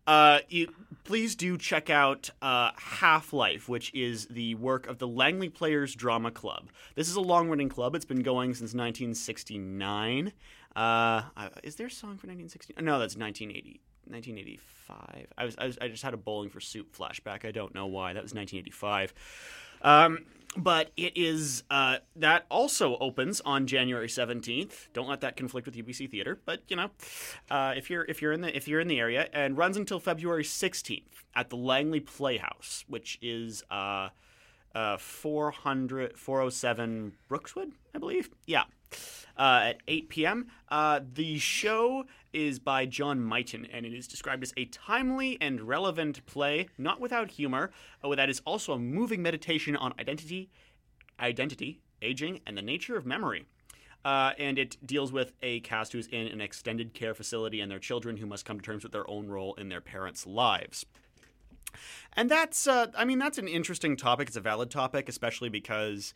uh, you, please do check out uh, Half Life, which is the work of the Langley Players Drama Club. This is a long running club, it's been going since 1969. Uh, is there a song for 1960? No, that's 1980. 1985. I was, I was I just had a Bowling for Soup flashback. I don't know why. That was 1985. Um, but it is uh, that also opens on January 17th. Don't let that conflict with UBC Theater, but you know, uh, if you're if you're in the if you're in the area and runs until February 16th at the Langley Playhouse, which is uh, uh, 400 407 Brookswood, I believe. Yeah. Uh, at 8 p.m. Uh, the show is by John Mighton, and it is described as a timely and relevant play, not without humor, that is also a moving meditation on identity, identity, aging, and the nature of memory. Uh, and it deals with a cast who's in an extended care facility and their children who must come to terms with their own role in their parents' lives. And that's, uh, I mean, that's an interesting topic. It's a valid topic, especially because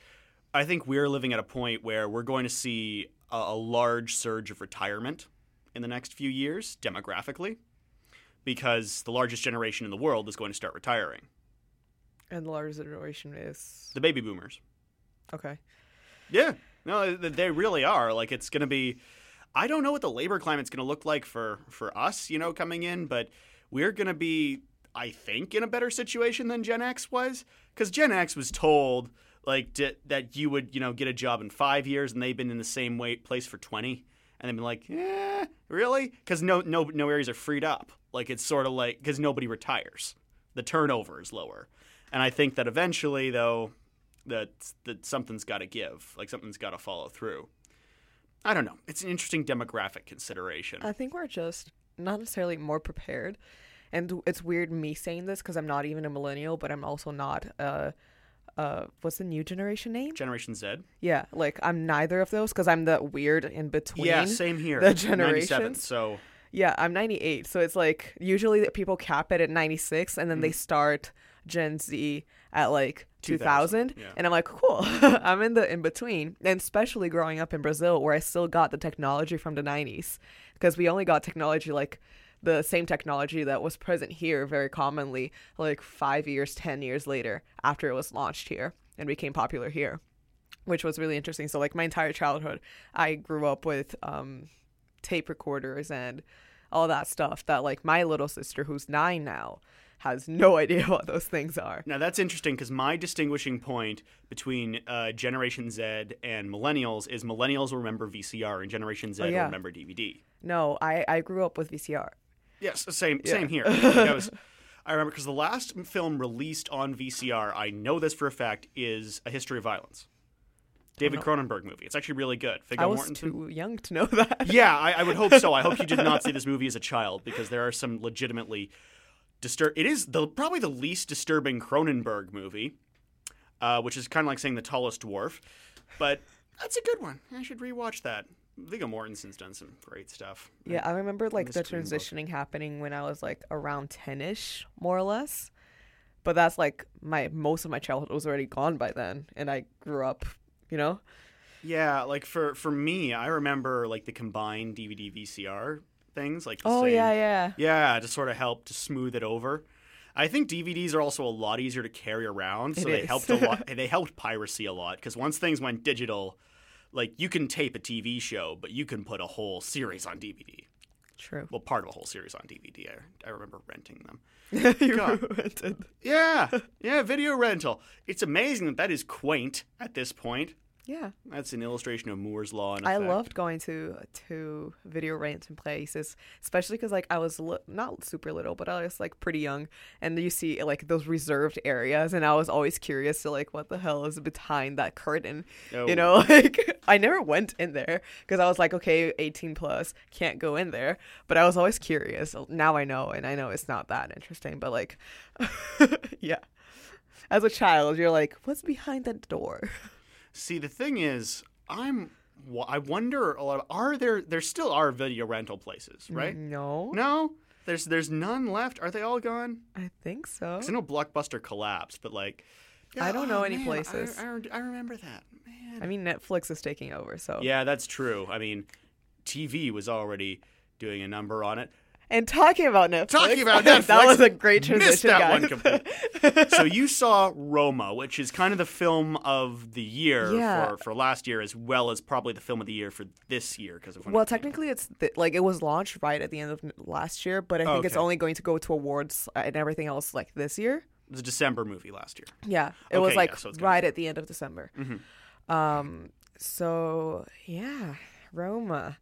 I think we're living at a point where we're going to see a, a large surge of retirement in the next few years, demographically, because the largest generation in the world is going to start retiring And the largest generation is the baby boomers. okay. Yeah, no, they really are. Like, it's going to be. I don't know what the labor climate's going to look like for for us, you know, coming in, but we're going to be, I think, in a better situation than Gen X was, because Gen X was told like d- that you would, you know, get a job in five years, and they've been in the same way, place for twenty, and been like, yeah, really? Because no no no areas are freed up. Like it's sort of like because nobody retires, the turnover is lower, and I think that eventually, though, that that something's got to give, like something's got to follow through. I don't know. It's an interesting demographic consideration. I think we're just not necessarily more prepared. And it's weird me saying this because I'm not even a millennial, but I'm also not uh uh what's the new generation name? Generation Z. Yeah, like I'm neither of those because I'm the weird in between. Yeah, same here. The 97, generations. so Yeah, I'm 98. So it's like usually that people cap it at 96 and then Mm. they start Gen Z at like 2000, 2000. yeah. And I'm like, cool. I'm in the in between. And especially growing up in Brazil where I still got the technology from the 90s because we only got technology like the same technology that was present here very commonly like 5 years, 10 years later after it was launched here and became popular here. Which was really interesting. So like my entire childhood, I grew up with um tape recorders and all that stuff that like my little sister who's 9 now has no idea what those things are. now that's interesting because my distinguishing point between uh, Generation Z and millennials is millennials will remember VCR and Generation Z Oh, yeah. will remember DVD. No, I I grew up with VCR. Yes, same Yeah. same here. I was, I remember because the last film released on VCR, I know this for a fact, is A History of Violence. David no. Cronenberg movie. It's actually really good. Viggo I was Mortensen. too young to know that. yeah, I, I would hope so. I hope you did not see this movie as a child because there are some legitimately disturb. It is the probably the least disturbing Cronenberg movie, uh, which is kind of like saying the tallest dwarf, but that's a good one. I should rewatch that. Viggo Mortensen's done some great stuff. Yeah, I remember like the Scream book. transitioning happening when I was like around 10ish, more or less. But that's like my most of my childhood was already gone by then and I grew up, you know? Yeah, like for for me, I remember like the combined DVD VCR things, like Oh, same- yeah, yeah. yeah, to sort of help to smooth it over. I think DVDs are also a lot easier to carry around, so It they is. helped a lot. They helped piracy a lot because once things went digital, like you can tape a TV show, but you can put a whole series on DVD. True. Well, part of a whole series on DVD. I, I remember renting them. you rented. Yeah, yeah, video rental. It's amazing that that is quaint at this point. Yeah. That's an illustration of Moore's law. In I loved going to to video renting places, especially because like I was li- not super little, but I was like pretty young, and you see like those reserved areas, and I was always curious to like what the hell is behind that curtain, Oh. you know? Like I never went in there because I was like, okay, eighteen plus, can't go in there, but I was always curious. Now I know, and I know it's not that interesting, but like, yeah. As a child, you're like, what's behind that door? See, the thing is, I'm. I wonder a lot. Of, are there? There still are video rental places, right? Mm, no. No. There's there's none left. Are they all gone? I think so. 'Cause I know Blockbuster collapsed, but like, I don't know oh, any man, places. I, I, I remember that. Man. I mean, Netflix is taking over, so Yeah, that's true. I mean, TV was already doing a number on it. And talking about Netflix, Talking about Netflix, that was a great transition, guys. so you saw Roma, which is kind of the film of the year Yeah. for, for last year, as well as probably the film of the year for this year because of when well, it came technically, it's th- like it was launched right at the end of n- last year, but I think it's Okay. only going to go to awards uh, and everything else like this year. It was a December movie last year. Yeah, it Okay, was like yeah, so it's right at the end of December. Mhm. Um, so yeah, Roma.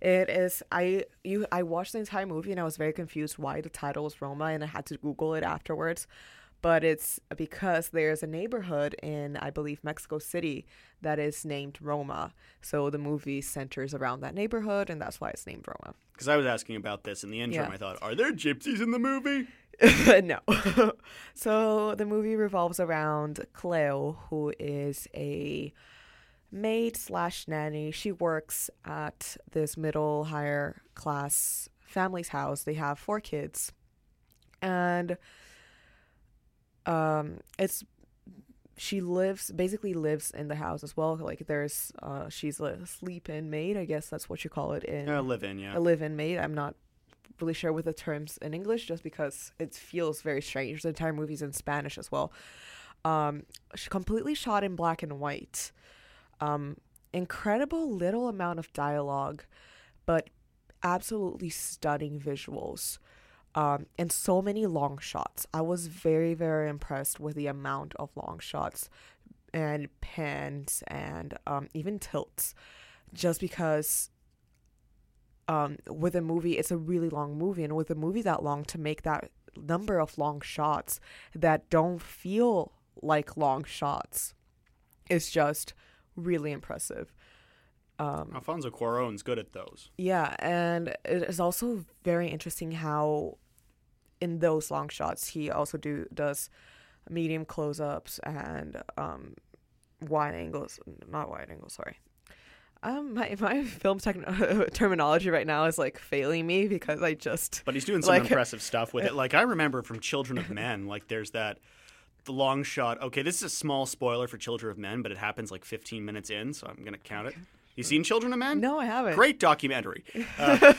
It is. I you. I watched the entire movie and I was very confused why the title was Roma, and I had to Google it afterwards. But it's because there's a neighborhood in, I believe, Mexico City that is named Roma. So the movie centers around that neighborhood, and that's why it's named Roma. Because I was asking about this in the intro, Yeah. I thought, are there gypsies in the movie? no. so the movie revolves around Cleo, who is a maid slash nanny. She works at this middle higher class family's house. They have four kids, and um, it's she lives basically lives in the house as well. Like there's uh, she's a sleep-in maid. I guess that's what you call it in Yeah, live-in, yeah. a live-in maid. I'm not really sure with the terms in English just because it feels very strange. The entire movie's in Spanish as well. Um, she completely shot in black and white. Um, incredible little amount of dialogue, but absolutely stunning visuals. Um, and so many long shots. I was very, very impressed with the amount of long shots and pans and um, even tilts, just because um, with a movie, it's a really long movie, and with a movie that long, to make that number of long shots that don't feel like long shots is just really impressive. Um, Alfonso Cuarón's good at those. yeah, and it is also very interesting how in those long shots he also do does medium close-ups and um wide angles not wide angles sorry um my my film techn terminology right now is like failing me because I just But he's doing some like, impressive stuff with it. Like I remember from Children of Men, like there's that the long shot. Okay, this is a small spoiler for Children of Men, but it happens like 15 minutes in, so I'm gonna count it. You seen Children of Men? No, I haven't. Great documentary. Uh,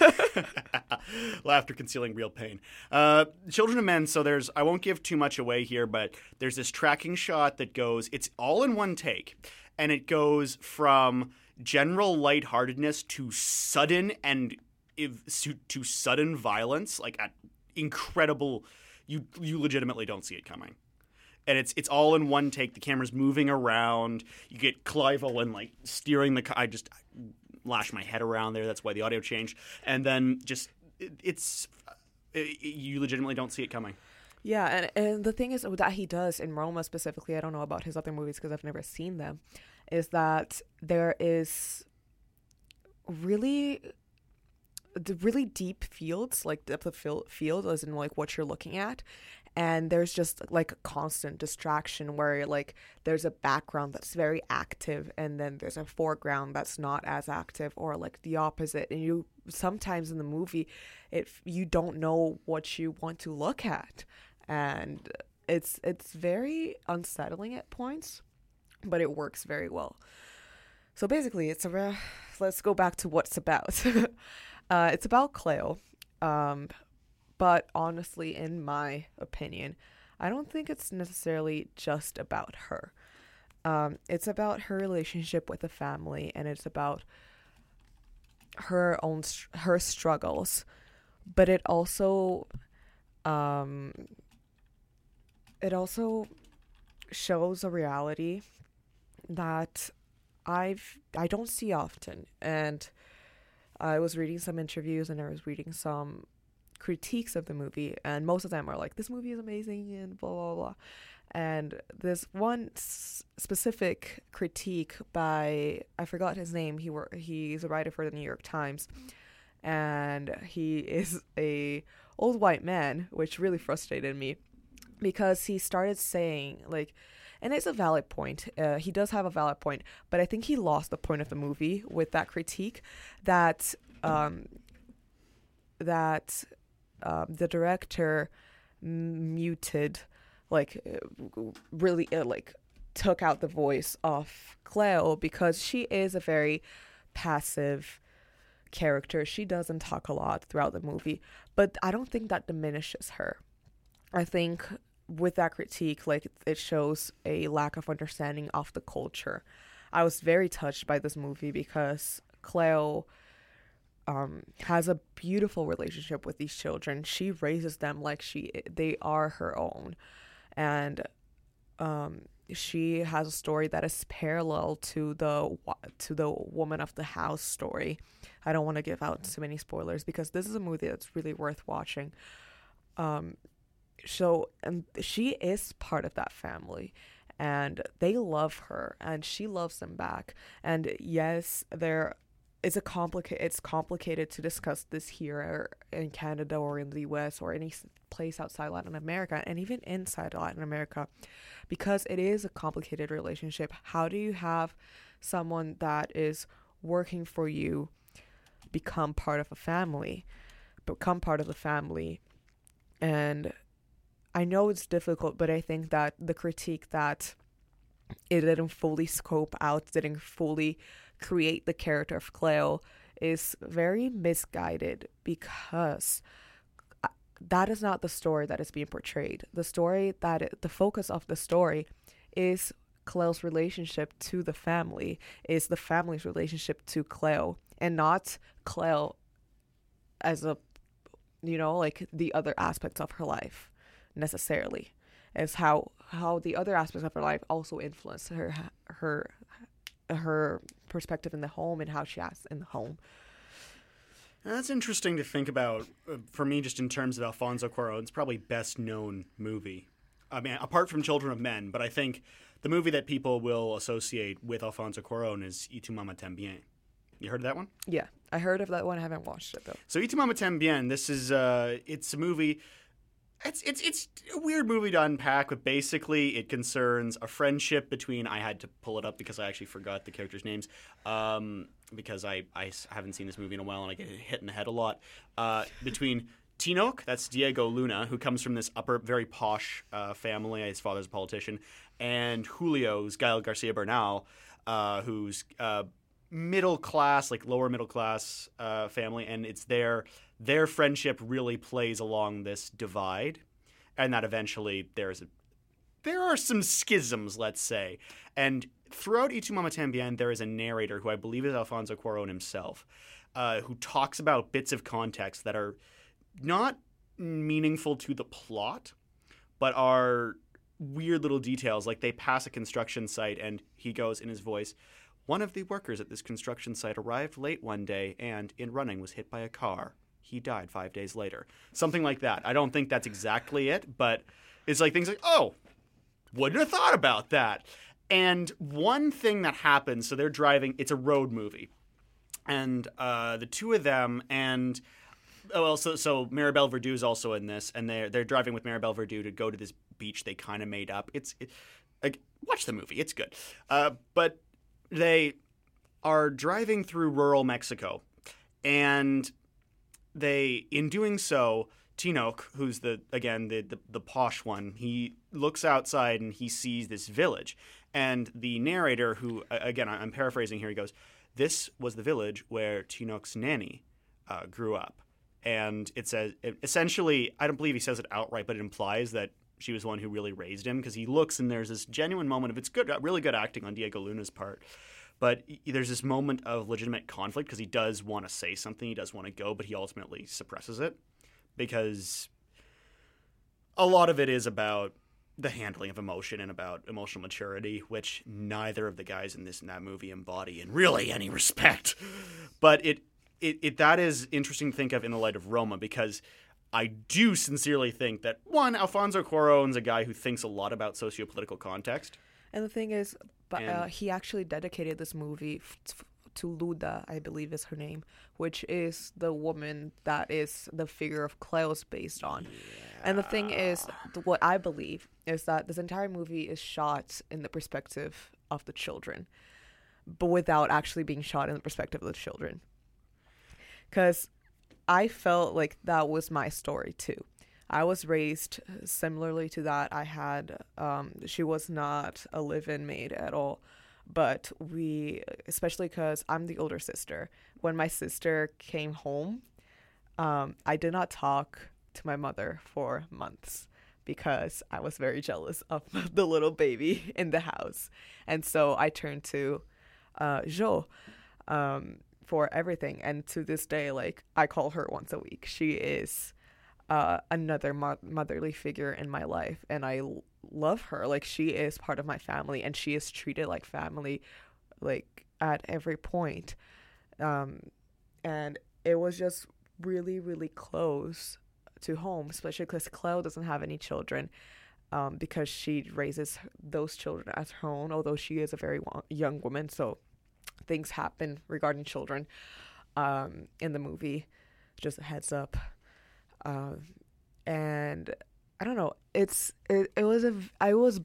laughter concealing real pain. Uh, Children of Men. So there's. I won't give too much away here, but there's this tracking shot that goes. It's all in one take, and it goes from general lightheartedness to sudden and to sudden violence, like at incredible. You you legitimately don't see it coming and it's it's all in one take. The camera's moving around. You get Clive Owen like steering the. I just lash my head around there. That's why the audio changed. And then just it, it's it, you legitimately don't see it coming. Yeah, and and the thing is that he does in Roma specifically. I don't know about his other movies because I've never seen them. Is that there is really the really deep fields, like depth of field, field, as in like what you're looking at, and there's just like a constant distraction where like there's a background that's very active, and then there's a foreground that's not as active, or like the opposite, and you sometimes in the movie, if you don't know what you want to look at, and it's it's very unsettling at points, but it works very well. So basically, it's a. Let's go back to what it's about. uh, it's about Cleo, um, but honestly, in my opinion, I don't think it's necessarily just about her. Um, it's about her relationship with the family, and it's about her own her struggles, but it also, um, it also shows a reality that I've I don't see often, and I was reading some interviews and I was reading some critiques of the movie, and most of them are like, "This movie is amazing," and blah blah blah. And there's one s- specific critique by I forgot his name. He were he's a writer for the New York Times, and he is a old white man, which really frustrated me because he started saying like and it's a valid point uh, he does have a valid point but i think he lost the point of the movie with that critique that um, that um, the director muted like really uh, like took out the voice of cleo because she is a very passive character she doesn't talk a lot throughout the movie but i don't think that diminishes her i think with that critique, like it shows a lack of understanding of the culture. I was very touched by this movie because Cleo um, has a beautiful relationship with these children. She raises them like she they are her own, and um, she has a story that is parallel to the to the woman of the house story. I don't want to give out too many spoilers because this is a movie that's really worth watching. Um, so and she is part of that family and they love her and she loves them back and yes there is a complicated it's complicated to discuss this here in Canada or in the US or any place outside Latin America and even inside Latin America because it is a complicated relationship. How do you have someone that is working for you become part of a family become part of the family? And I know it's difficult, but I think that the critique that it didn't fully scope out, didn't fully create the character of Cleo is very misguided because uh, that is not the story that is being portrayed. The story that it, the focus of the story is Cleo's relationship to the family, is the family's relationship to Cleo, and not Cleo as a you know like the other aspects of her life necessarily as how how the other aspects of her life also influence her her her perspective in the home and how she acts in the home. That's interesting to think about uh, for me, just in terms of Alfonso Cuarón's probably best known movie. I mean, apart from Children of Men, but I think the movie that people will associate with Alfonso Cuarón is Y tu mamá también. You heard of that one? Yeah, I heard of that one. I haven't watched it though. So Y tu mamá también. This is uh, it's a movie it's it's it's a weird movie to unpack, but basically it concerns a friendship between. I had to pull it up because I actually forgot the characters' names. Um, because I, I haven't seen this movie in a while and I get hit in the head a lot. Uh, between Tenoch, that's Diego Luna, who comes from this upper, very posh uh, family. His father's a politician, and Julio's Gael Garcia Bernal, uh, who's uh, middle class, like lower middle class uh, family, and it's their their friendship really plays along this divide, and that eventually there's a there are some schisms, let's say, and throughout Y tu mamá también, there is a narrator who I believe is Alfonso Cuarón himself, uh, who talks about bits of context that are not meaningful to the plot, but are weird little details. Like they pass a construction site, and he goes in his voice, one of the workers at this construction site arrived late one day and, in running, was hit by a car. He died five days later. Something like that. I don't think that's exactly it, but it's like things like, oh, wouldn't have thought about that. And one thing that happens, so they're driving, it's a road movie. And uh, the two of them, and oh, well, so, so Maribel Verdú is also in this, and they're, they're driving with Maribel Verdú to go to this beach they kind of made up. It's, it, like, watch the movie, it's good. Uh, but they are driving through rural Mexico, and they, in doing so, Tenoch, who's the again the, the, the posh one, he looks outside and he sees this village, and the narrator, who again I'm paraphrasing here, he goes, "This was the village where Tenoch's nanny uh, grew up." And it says essentially, I don't believe he says it outright, but it implies that she was the one who really raised him because he looks and there's this genuine moment of it's good, really good acting on Diego Luna's part. But there's this moment of legitimate conflict because he does want to say something, he does want to go, but he ultimately suppresses it because a lot of it is about the handling of emotion and about emotional maturity, which neither of the guys in this in that movie embody in really any respect. But it, it, it that is interesting to think of in the light of Roma because I do sincerely think that one, Alfonso Cuarón's a guy who thinks a lot about sociopolitical context. And the thing is, but uh, he actually dedicated this movie f- f- to Luda, I believe is her name, which is the woman that is the figure of Cleo's based on. And the thing is, what I believe is that this entire movie is shot in the perspective of the children, but without actually being shot in the perspective of the children. Because I felt like that was my story too. I was raised similarly to that. I had, um, she was not a live in maid at all. But we, especially because I'm the older sister, when my sister came home, um, I did not talk to my mother for months because I was very jealous of the little baby in the house. And so I turned to uh, Jo um, for everything. And to this day, like, I call her once a week. She is uh, another mo- motherly figure in my life. And I l- love her. Like, she is part of my family and she is treated like family, like, at every point. Um, and it was just really, really close to home, especially because Cleo doesn't have any children. Um, because she raises those children as her own, although she is a very young woman, so things happen regarding children um, in the movie. Just a heads up. Um, and I don't know. It's it, it was a I was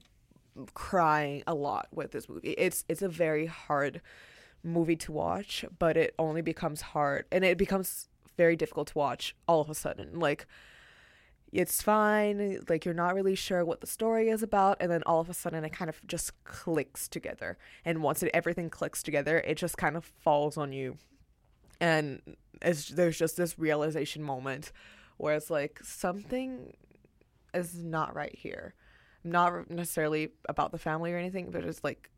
crying a lot with this movie. It's it's a very hard movie to watch, but it only becomes hard and it becomes very difficult to watch all of a sudden. Like it's fine, like you're not really sure what the story is about, and then all of a sudden it kind of just clicks together. And once it, everything clicks together, it just kind of falls on you. And there's just this realization moment where it's like something is not right here. Not necessarily about the family or anything, but it's like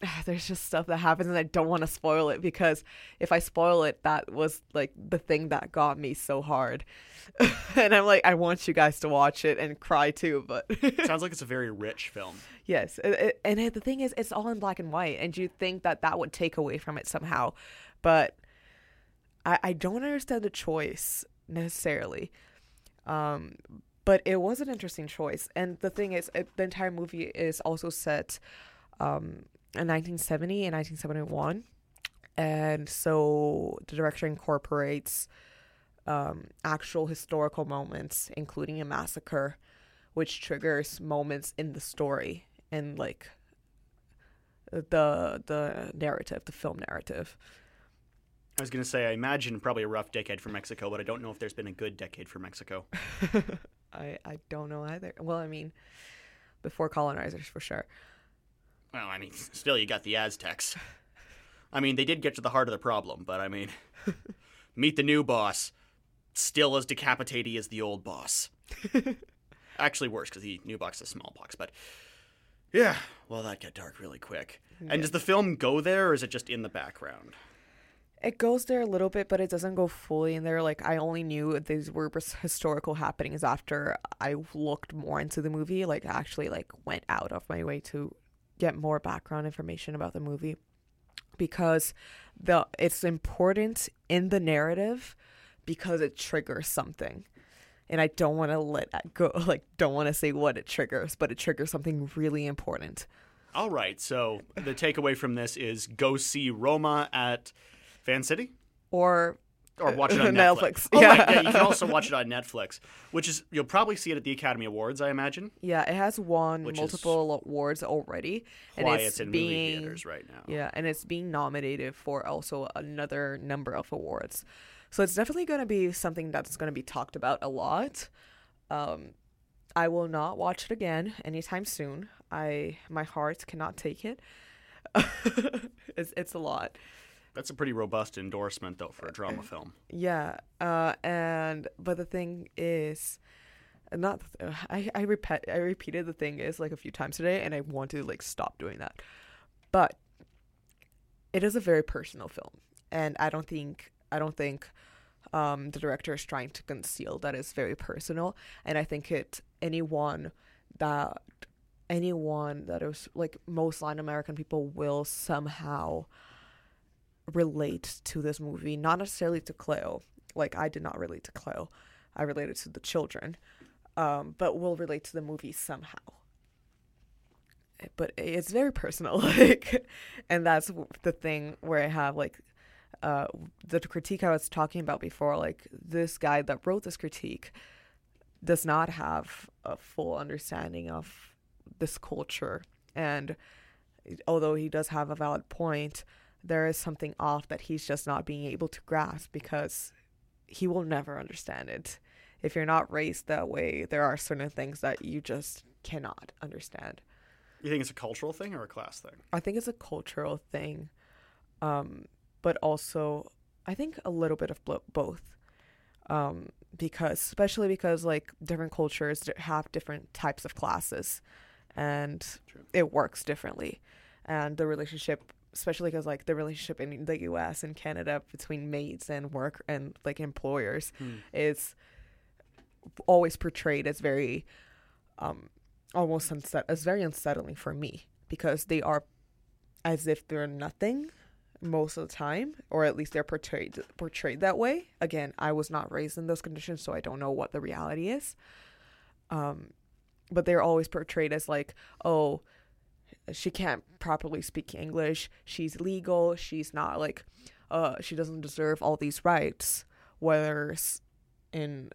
there's just stuff that happens and I don't want to spoil it because if I spoil it, that was like the thing that got me so hard. and I'm like, I want you guys to watch it and cry too, but Sounds like it's a very rich film. yes. it- it- and it, the thing is, it's all in black and white, and you think that that would take away from it somehow, but I, I don't understand the choice necessarily. Um, but it was an interesting choice, and the thing is, it, the entire movie is also set um, in 1970 and 1971, and so the director incorporates um, actual historical moments, including a massacre, which triggers moments in the story and like the the narrative, the film narrative. I was going to say, I imagine probably a rough decade for Mexico, but I don't know if there's been a good decade for Mexico. I I don't know either. Well, I mean, before colonizers for sure. Well, I mean, still, you got the Aztecs. I mean, they did get to the heart of the problem, but I mean, meet the new boss, still as decapitating as the old boss. Actually, worse because the new box is smallpox, but yeah, well, that got dark really quick. Yeah. And does the film go there, or is it just in the background? It goes there a little bit, but it doesn't go fully in there. Like I only knew these were historical happenings after I looked more into the movie. Like actually, like went out of my way to get more background information about the movie because the it's important in the narrative because it triggers something. And I don't want to let go. Like, don't want to say what it triggers, but it triggers something really important. All right, so the takeaway from this is go see Roma at Van City? Or or watch it on Netflix. Netflix. Oh, Yeah. right, yeah, you can also watch it on Netflix, which is you'll probably see it at the Academy Awards, I imagine. Yeah, it has won multiple awards already, and it's, it's in movie being theaters right now. Yeah, and it's being nominated for also another number of awards. So it's definitely going to be something that's going to be talked about a lot. Um, I will not watch it again anytime soon. I my heart cannot take it. it's it's a lot. That's a pretty robust endorsement, though, for a drama film. Yeah, uh, and but the thing is, not uh, I I repeat I repeated the thing is like a few times today, and I want to like stop doing that. But it is a very personal film, and I don't think I don't think um, the director is trying to conceal that it's very personal, and I think it anyone that anyone that is like most Latin American people will somehow relate to this movie, not necessarily to Cleo. Like I did not relate to Cleo. I related to the children. Um, but will relate to the movie somehow. But it's very personal, like, and that's the thing where I have like uh, the critique I was talking about before. Like this guy that wrote this critique does not have a full understanding of this culture, and although he does have a valid point, there is something off that he's just not being able to grasp because he will never understand it. If you're not raised that way, there are certain things that you just cannot understand. You think it's a cultural thing or a class thing? I think it's a cultural thing, um, but also I think a little bit of both. Um, because especially because like different cultures have different types of classes, and True. it works differently, and the relationship especially because like the relationship in the U.S. and Canada between mates and work and like employers hmm. is always portrayed as very um almost unset as very unsettling for me because they are as if they're nothing most of the time or at least they're portrayed portrayed that way again i was not raised in those conditions so i don't know what the reality is um but they're always portrayed as like oh she can't properly speak English. She's legal. She's not like, uh, she doesn't deserve all these rights. Whereas in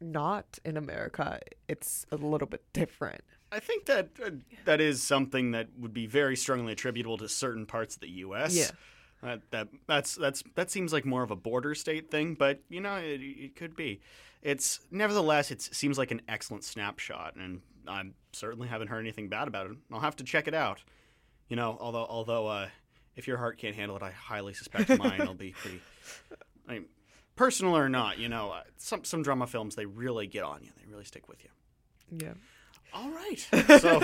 not in America, it's a little bit different. I think that uh, that is something that would be very strongly attributable to certain parts of the U.S. Yeah. Uh, that that's that's that seems like more of a border state thing, but you know it, it could be. It's nevertheless it seems like an excellent snapshot, and I certainly haven't heard anything bad about it. I'll have to check it out. You know, although although uh, if your heart can't handle it, I highly suspect mine will be pretty. I mean, personal or not, you know, uh, some some drama films they really get on you. They really stick with you. Yeah. All right. So,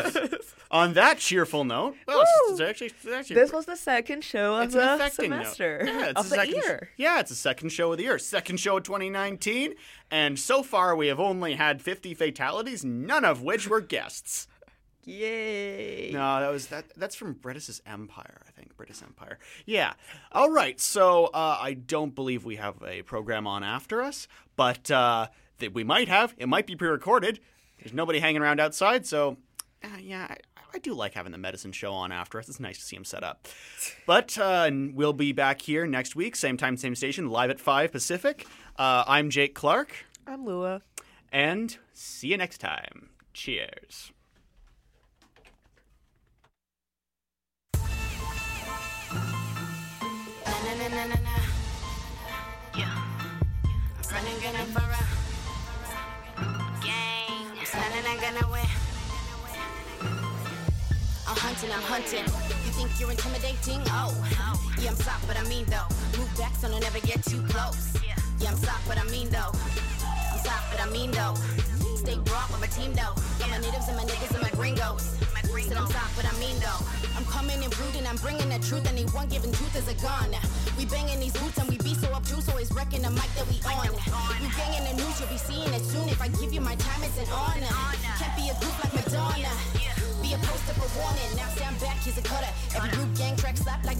on that cheerful note, well, it's, it's actually, it's actually, this was the second show of the semester yeah, it's of the second, year. Yeah, it's the second show of the year, second show of 2019, and so far we have only had 50 fatalities, none of which were guests. Yay! No, that was that. That's from British Empire, I think. British Empire. Yeah. All right. So uh, I don't believe we have a program on after us, but uh, that we might have. It might be pre-recorded. There's nobody hanging around outside, so uh, yeah, I, I, do like having the medicine show on after us. It's nice to see him set up. But uh, we'll be back here next week, same time, same station, live at 5 Pacific. Uh, I'm Jake Clark. I'm Lua. And see you next time. Cheers. Yeah. Running, for a and gonna win. I'm hunting, I'm hunting. You think you're intimidating? Oh, yeah, I'm soft, but I mean though. Move back so don't ever get too close. Yeah, I'm soft, but I mean though. I'm soft, but I mean though. Stay broad with my team though. Got my natives and my niggas and my gringos. Said I'm soft, but I mean though. I'm coming and and I'm bringing the truth. Anyone giving truth is a gun. We banging these boots and we be so up obtuse, always wrecking the mic that we on. You banging the news, you'll be seeing it soon. If I give you my time, it's an honor. Can't be a group like Madonna. Be a poster for warning. Now stand back, he's a cutter. Every group gang track slap like